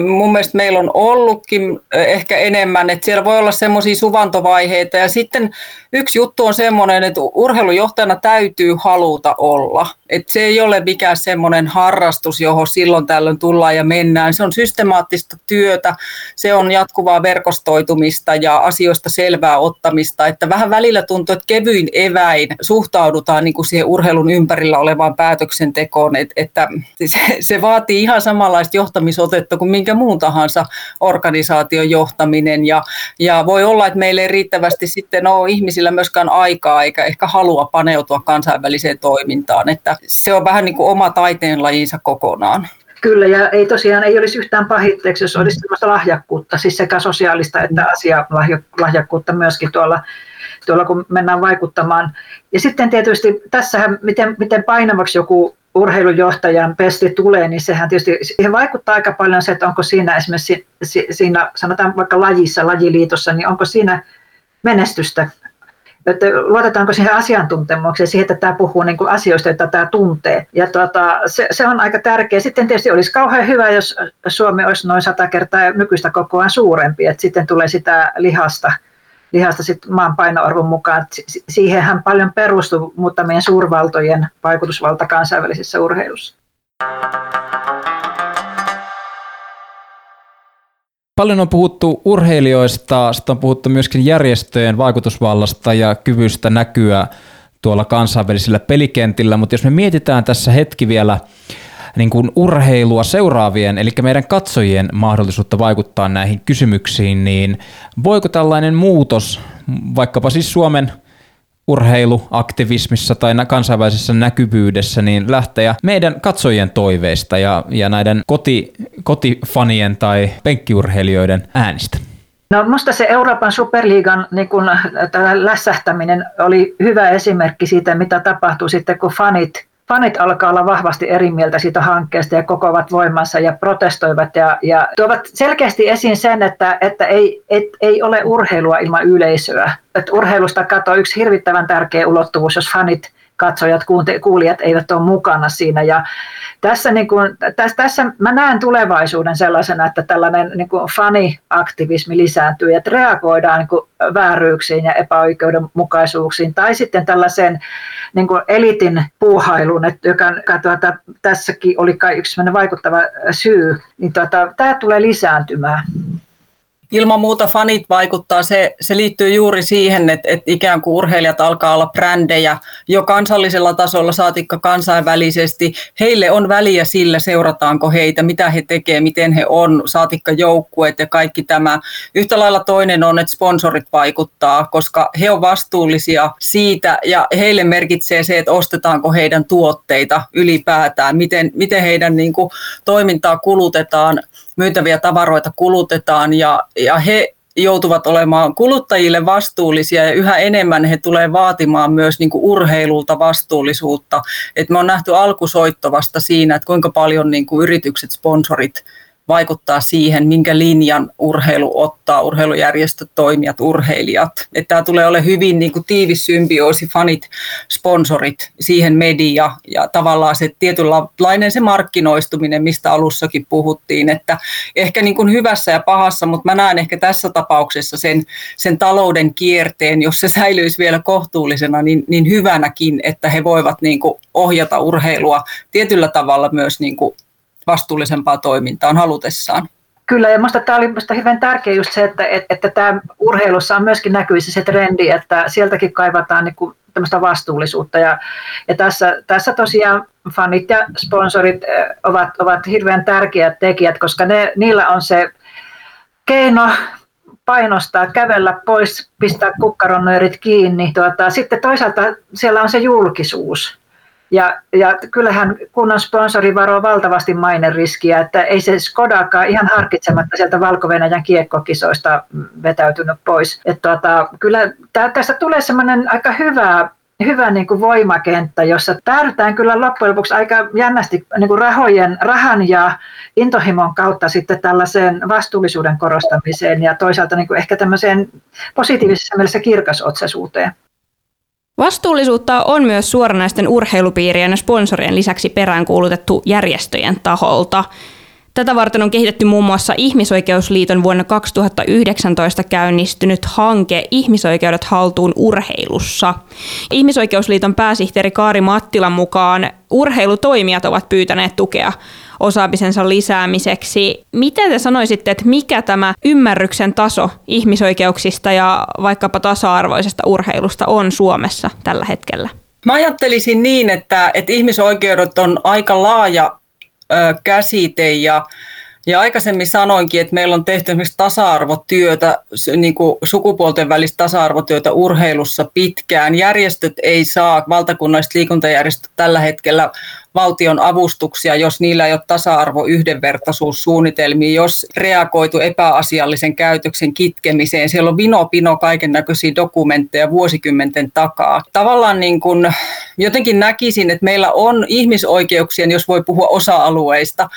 Mun mielestä meillä on ollutkin ehkä enemmän, että siellä voi olla semmoisia suvantovaiheita. Ja sitten yksi juttu on semmoinen, että urheilujohtajana täytyy haluta olla. Että se ei ole mikään semmoinen harrastus, johon silloin tällöin tullaan ja mennään. Se on systemaattista työtä, se on jatkuvaa verkostoitumista ja asioista selvää ottamista. Että vähän välillä tuntuu, että kevyin eväin suhtaudutaan niin kuin siihen urheilun ympärillä olevaan päätöksentekoon, että, että se, se vaatii ihan samanlaista johtamisotetta kuin minkä muun tahansa organisaation johtaminen. Ja, ja voi olla, että meillä ei riittävästi sitten ole ihmisillä myöskään aikaa eikä ehkä halua paneutua kansainväliseen toimintaan. Että se on vähän niin kuin oma taiteenlajinsa kokonaan. Kyllä, ja ei tosiaan ei olisi yhtään pahitteeksi, jos olisi sellaista lahjakkuutta, siis sekä sosiaalista että asialahjakkuutta myöskin tuolla, tuolla, kun mennään vaikuttamaan. Ja sitten tietysti tässähän, miten, miten painavaksi joku urheilujohtajan pesti tulee, niin sehän tietysti siihen vaikuttaa aika paljon se, että onko siinä esimerkiksi siinä, sanotaan vaikka lajissa, lajiliitossa, niin onko siinä menestystä että luotetaanko siihen asiantuntemukseen, siihen, että tämä puhuu niin kuin asioista, joita tämä tuntee. Ja tuota, se, se, on aika tärkeä. Sitten tietysti olisi kauhean hyvä, jos Suomi olisi noin sata kertaa nykyistä kokoaan suurempi, että sitten tulee sitä lihasta, lihasta sit maan painoarvon mukaan. Siihenhän paljon perustuu muutamien suurvaltojen vaikutusvalta kansainvälisessä urheilussa. Paljon on puhuttu urheilijoista, sitten on puhuttu myöskin järjestöjen vaikutusvallasta ja kyvystä näkyä tuolla kansainvälisillä pelikentillä, mutta jos me mietitään tässä hetki vielä niin kuin urheilua seuraavien, eli meidän katsojien mahdollisuutta vaikuttaa näihin kysymyksiin, niin voiko tällainen muutos, vaikkapa siis Suomen urheiluaktivismissa tai kansainvälisessä näkyvyydessä niin lähteä meidän katsojien toiveista ja, ja näiden koti, kotifanien tai penkkiurheilijoiden äänistä. No minusta se Euroopan superliigan niin kun, lässähtäminen oli hyvä esimerkki siitä, mitä tapahtuu sitten, kun fanit, fanit alkaa olla vahvasti eri mieltä siitä hankkeesta ja kokoavat voimansa ja protestoivat ja, ja tuovat selkeästi esiin sen, että, että ei, et, ei ole urheilua ilman yleisöä. Et urheilusta katoaa yksi hirvittävän tärkeä ulottuvuus, jos fanit katsojat, kuulijat eivät ole mukana siinä. Ja tässä, niin kuin, tässä, tässä mä näen tulevaisuuden sellaisena, että tällainen niin kuin fani-aktivismi lisääntyy, että reagoidaan niin kuin vääryyksiin ja epäoikeudenmukaisuuksiin tai sitten tällaiseen niin kuin elitin puuhailuun, että joka, joka tuota, tässäkin oli kai yksi vaikuttava syy, niin tuota, tämä tulee lisääntymään ilman muuta fanit vaikuttaa, se, se liittyy juuri siihen, että, että ikään kuin urheilijat alkaa olla brändejä jo kansallisella tasolla, saatikka kansainvälisesti. Heille on väliä sillä, seurataanko heitä, mitä he tekevät, miten he on, saatikka joukkueet ja kaikki tämä. Yhtä lailla toinen on, että sponsorit vaikuttaa, koska he on vastuullisia siitä ja heille merkitsee se, että ostetaanko heidän tuotteita ylipäätään, miten, miten heidän niin kuin, toimintaa kulutetaan myytäviä tavaroita kulutetaan ja, ja he joutuvat olemaan kuluttajille vastuullisia ja yhä enemmän he tulee vaatimaan myös niin kuin urheilulta vastuullisuutta. Et me on nähty alkusoittovasta siinä, että kuinka paljon niin kuin yritykset, sponsorit vaikuttaa siihen, minkä linjan urheilu ottaa, urheilujärjestöt, toimijat, urheilijat. Että tämä tulee olemaan hyvin niin kuin tiivis symbioosi, fanit, sponsorit, siihen media ja tavallaan se tietynlainen se markkinoistuminen, mistä alussakin puhuttiin, että ehkä niin kuin hyvässä ja pahassa, mutta mä näen ehkä tässä tapauksessa sen, sen talouden kierteen, jos se säilyisi vielä kohtuullisena, niin, niin hyvänäkin, että he voivat niin kuin ohjata urheilua tietyllä tavalla myös niin kuin vastuullisempaa toimintaan halutessaan. Kyllä, ja minusta tämä oli minusta hyvin tärkeä just se, että, että, että tämä urheilussa on myöskin näkyvissä se trendi, että sieltäkin kaivataan niin kuin tämmöistä vastuullisuutta. Ja, ja tässä, tässä tosiaan fanit ja sponsorit ovat, ovat hirveän tärkeät tekijät, koska ne, niillä on se keino painostaa, kävellä pois, pistää kukkaronnöörit kiinni. Tuota, sitten toisaalta siellä on se julkisuus. Ja, ja kyllähän kunnan sponsori varoo valtavasti maineriskiä, että ei se Skodakaan ihan harkitsematta sieltä Valko-Venäjän kiekkokisoista vetäytynyt pois. Että tuota, kyllä tästä tulee semmoinen aika hyvä hyvä niin kuin voimakenttä, jossa päädytään kyllä loppujen lopuksi aika jännästi niin kuin rahojen, rahan ja intohimon kautta sitten tällaiseen vastuullisuuden korostamiseen ja toisaalta niin kuin ehkä tämmöiseen positiivisessa mielessä kirkasotsaisuuteen. Vastuullisuutta on myös suoranaisten urheilupiirien ja sponsorien lisäksi peräänkuulutettu järjestöjen taholta. Tätä varten on kehitetty muun muassa Ihmisoikeusliiton vuonna 2019 käynnistynyt hanke Ihmisoikeudet haltuun urheilussa. Ihmisoikeusliiton pääsihteeri Kaari Mattilan mukaan urheilutoimijat ovat pyytäneet tukea osaamisensa lisäämiseksi. Miten te sanoisitte, että mikä tämä ymmärryksen taso ihmisoikeuksista ja vaikkapa tasa-arvoisesta urheilusta on Suomessa tällä hetkellä? Mä ajattelisin niin, että, että ihmisoikeudet on aika laaja käsite ja ja aikaisemmin sanoinkin, että meillä on tehty esimerkiksi tasa-arvotyötä, niin kuin sukupuolten välistä tasa-arvotyötä urheilussa pitkään. Järjestöt ei saa, valtakunnalliset liikuntajärjestöt tällä hetkellä valtion avustuksia, jos niillä ei ole tasa-arvo yhdenvertaisuussuunnitelmia, jos reagoitu epäasiallisen käytöksen kitkemiseen. Siellä on vino-pino kaiken näköisiä dokumentteja vuosikymmenten takaa. Tavallaan niin kuin, jotenkin näkisin, että meillä on ihmisoikeuksien, jos voi puhua osa-alueista,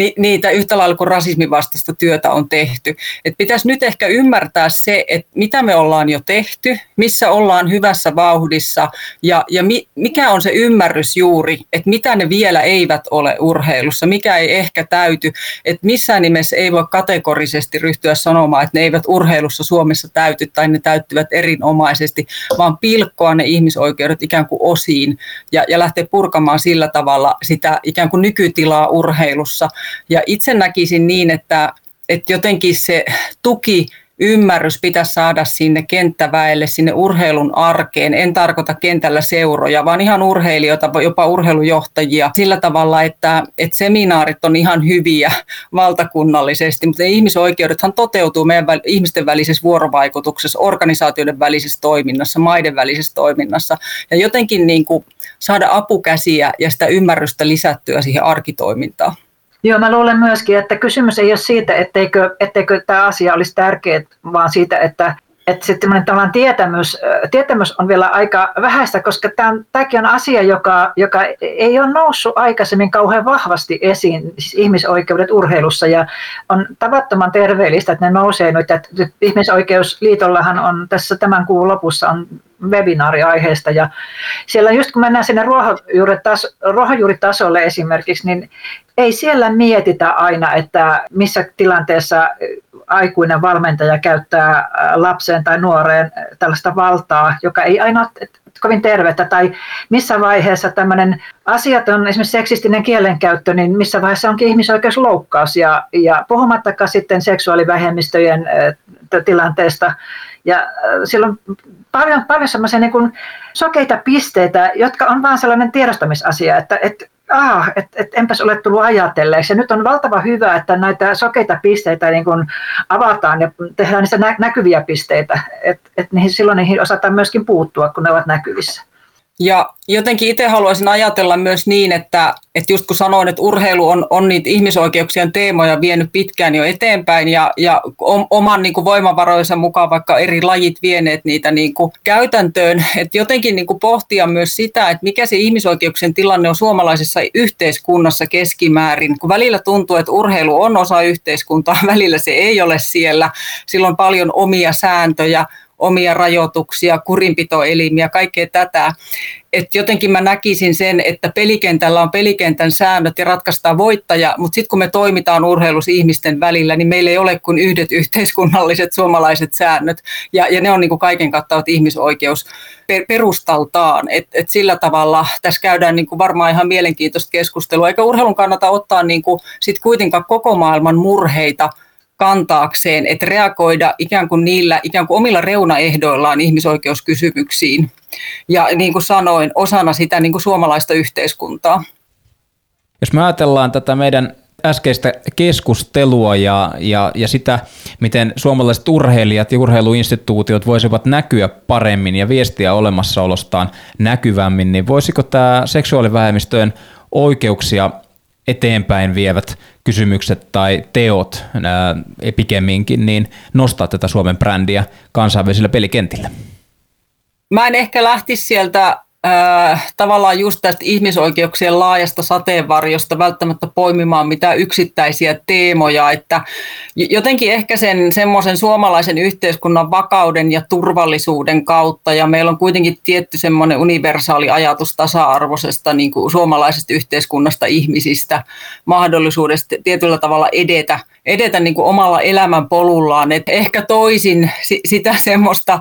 ni, niitä yhtä lailla kuin rasismin vastaista työtä on tehty. Et pitäisi nyt ehkä ymmärtää se, että mitä me ollaan jo tehty, missä ollaan hyvässä vauhdissa ja, ja mi, mikä on se ymmärrys juuri, että mitä ne vielä eivät ole urheilussa, mikä ei ehkä täyty, että missään nimessä ei voi kategorisesti ryhtyä sanomaan, että ne eivät urheilussa Suomessa täyty tai ne täyttyvät erinomaisesti, vaan pilkkoa ne ihmisoikeudet ikään kuin osiin ja, ja lähteä purkamaan sillä tavalla sitä ikään kuin nykytilaa urheilussa ja itse näkisin niin, että, että jotenkin se tuki ymmärrys pitäisi saada sinne kenttäväelle, sinne urheilun arkeen. En tarkoita kentällä seuroja, vaan ihan urheilijoita, jopa urheilujohtajia sillä tavalla, että, että seminaarit on ihan hyviä valtakunnallisesti, mutta ihmisoikeudethan toteutuu meidän väl, ihmisten välisessä vuorovaikutuksessa, organisaatioiden välisessä toiminnassa, maiden välisessä toiminnassa ja jotenkin niin kuin saada apukäsiä ja sitä ymmärrystä lisättyä siihen arkitoimintaan. Joo, mä luulen myöskin, että kysymys ei ole siitä, etteikö, etteikö tämä asia olisi tärkeä, vaan siitä, että että sitten tällainen tietämys, tietämys on vielä aika vähäistä, koska tämän, tämäkin on asia, joka, joka ei ole noussut aikaisemmin kauhean vahvasti esiin, siis ihmisoikeudet urheilussa, ja on tavattoman terveellistä, että ne nousee nyt. Että ihmisoikeusliitollahan on tässä tämän kuun lopussa on webinaari aiheesta, ja siellä just kun mennään sinne ruohonjuuritasolle esimerkiksi, niin ei siellä mietitä aina, että missä tilanteessa aikuinen valmentaja käyttää lapseen tai nuoreen tällaista valtaa, joka ei aina kovin tervettä, tai missä vaiheessa tämmöinen asiaton esimerkiksi seksistinen kielenkäyttö, niin missä vaiheessa onkin ihmisoikeusloukkaus, ja, ja puhumattakaan sitten seksuaalivähemmistöjen tilanteesta, ja silloin paljon, paljon semmoisia niin sokeita pisteitä, jotka on vain sellainen tiedostamisasia, että, että ah, et, et enpäs ole tullut ajatelleeksi. Ja nyt on valtava hyvä, että näitä sokeita pisteitä niin kun avataan ja tehdään niistä nä- näkyviä pisteitä, että et niihin, silloin niihin osataan myöskin puuttua, kun ne ovat näkyvissä. Ja jotenkin itse haluaisin ajatella myös niin, että, että just kun sanoin, että urheilu on, on niitä ihmisoikeuksien teemoja vienyt pitkään jo eteenpäin ja, ja oman niin kuin voimavaroinsa mukaan vaikka eri lajit vieneet niitä niin kuin käytäntöön, että jotenkin niin kuin pohtia myös sitä, että mikä se ihmisoikeuksien tilanne on suomalaisessa yhteiskunnassa keskimäärin, kun välillä tuntuu, että urheilu on osa yhteiskuntaa, välillä se ei ole siellä, silloin paljon omia sääntöjä, omia rajoituksia, kurinpitoelimiä, kaikkea tätä. Et jotenkin mä näkisin sen, että pelikentällä on pelikentän säännöt ja ratkaistaan voittaja, mutta sitten kun me toimitaan urheilussa ihmisten välillä, niin meillä ei ole kuin yhdet yhteiskunnalliset suomalaiset säännöt, ja, ja ne on niin kuin kaiken kattavat ihmisoikeus perustaltaan. Et, et sillä tavalla tässä käydään niin kuin varmaan ihan mielenkiintoista keskustelua, eikä urheilun kannata ottaa niin kuin sit kuitenkaan koko maailman murheita kantaakseen, että reagoida ikään kuin niillä ikään kuin omilla reunaehdoillaan ihmisoikeuskysymyksiin. Ja niin kuin sanoin, osana sitä niin kuin suomalaista yhteiskuntaa. Jos me ajatellaan tätä meidän äskeistä keskustelua ja, ja, ja sitä, miten suomalaiset urheilijat ja urheiluinstituutiot voisivat näkyä paremmin ja viestiä olemassaolostaan näkyvämmin, niin voisiko tämä seksuaalivähemmistöjen oikeuksia eteenpäin vievät kysymykset tai teot ää, pikemminkin, niin nostaa tätä Suomen brändiä kansainvälisillä pelikentillä? Mä en ehkä lähtisi sieltä äh, tavallaan just tästä ihmisoikeuksien laajasta sateenvarjosta välttämättä poimimaan mitään yksittäisiä teemoja, että jotenkin ehkä sen semmoisen suomalaisen yhteiskunnan vakauden ja turvallisuuden kautta, ja meillä on kuitenkin tietty semmoinen universaali ajatus tasa-arvoisesta niin kuin suomalaisesta yhteiskunnasta, ihmisistä, mahdollisuudesta tietyllä tavalla edetä, edetä niin kuin omalla elämän polullaan, että ehkä toisin sitä semmoista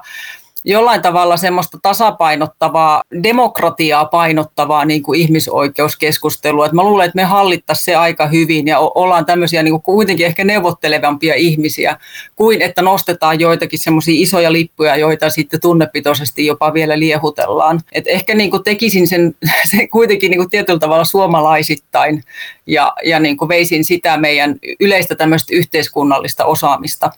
jollain tavalla semmoista tasapainottavaa, demokratiaa painottavaa niin kuin ihmisoikeuskeskustelua. Et mä luulen, että me hallittaisiin se aika hyvin ja ollaan tämmöisiä niin kuin kuitenkin ehkä neuvottelevampia ihmisiä kuin että nostetaan joitakin semmoisia isoja lippuja, joita sitten tunnepitoisesti jopa vielä liehutellaan. Et ehkä niin kuin tekisin sen, sen kuitenkin niin kuin tietyllä tavalla suomalaisittain ja, ja niin kuin veisin sitä meidän yleistä tämmöistä yhteiskunnallista osaamista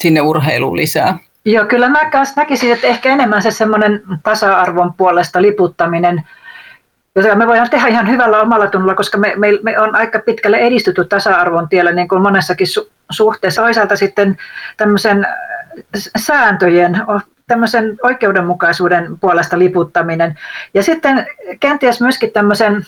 sinne urheiluun lisää. Joo, kyllä mä kanssa näkisin, että ehkä enemmän se semmoinen tasa-arvon puolesta liputtaminen, jota me voidaan tehdä ihan hyvällä omalla tunnolla, koska me, me, me on aika pitkälle edistytty tasa-arvon tiellä niin kuin monessakin su- suhteessa. Toisaalta sitten tämmöisen sääntöjen tämmöisen oikeudenmukaisuuden puolesta liputtaminen. Ja sitten kenties myöskin tämmöisen,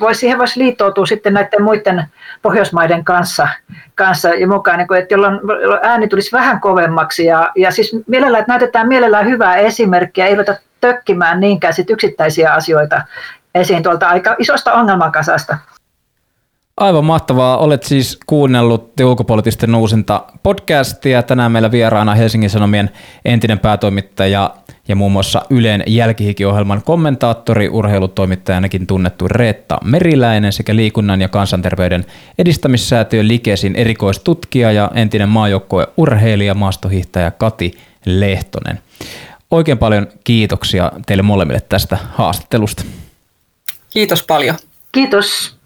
vois, siihen voisi liittoutua sitten näiden muiden Pohjoismaiden kanssa, kanssa ja mukaan, niin kuin, että jolloin ääni tulisi vähän kovemmaksi. Ja, ja siis mielellään, että näytetään mielellään hyvää esimerkkiä, ei ruveta tökkimään niinkään sit yksittäisiä asioita esiin tuolta aika isosta ongelmakasasta. Aivan mahtavaa. Olet siis kuunnellut ulkopoliittisten uusinta podcastia. Tänään meillä vieraana Helsingin Sanomien entinen päätoimittaja ja muun muassa Ylen jälkihikiohjelman kommentaattori, urheilutoimittajanakin tunnettu Reetta Meriläinen sekä liikunnan ja kansanterveyden edistämissäätiön Likesin erikoistutkija ja entinen urheilija maastohiihtäjä Kati Lehtonen. Oikein paljon kiitoksia teille molemmille tästä haastattelusta. Kiitos paljon. Kiitos.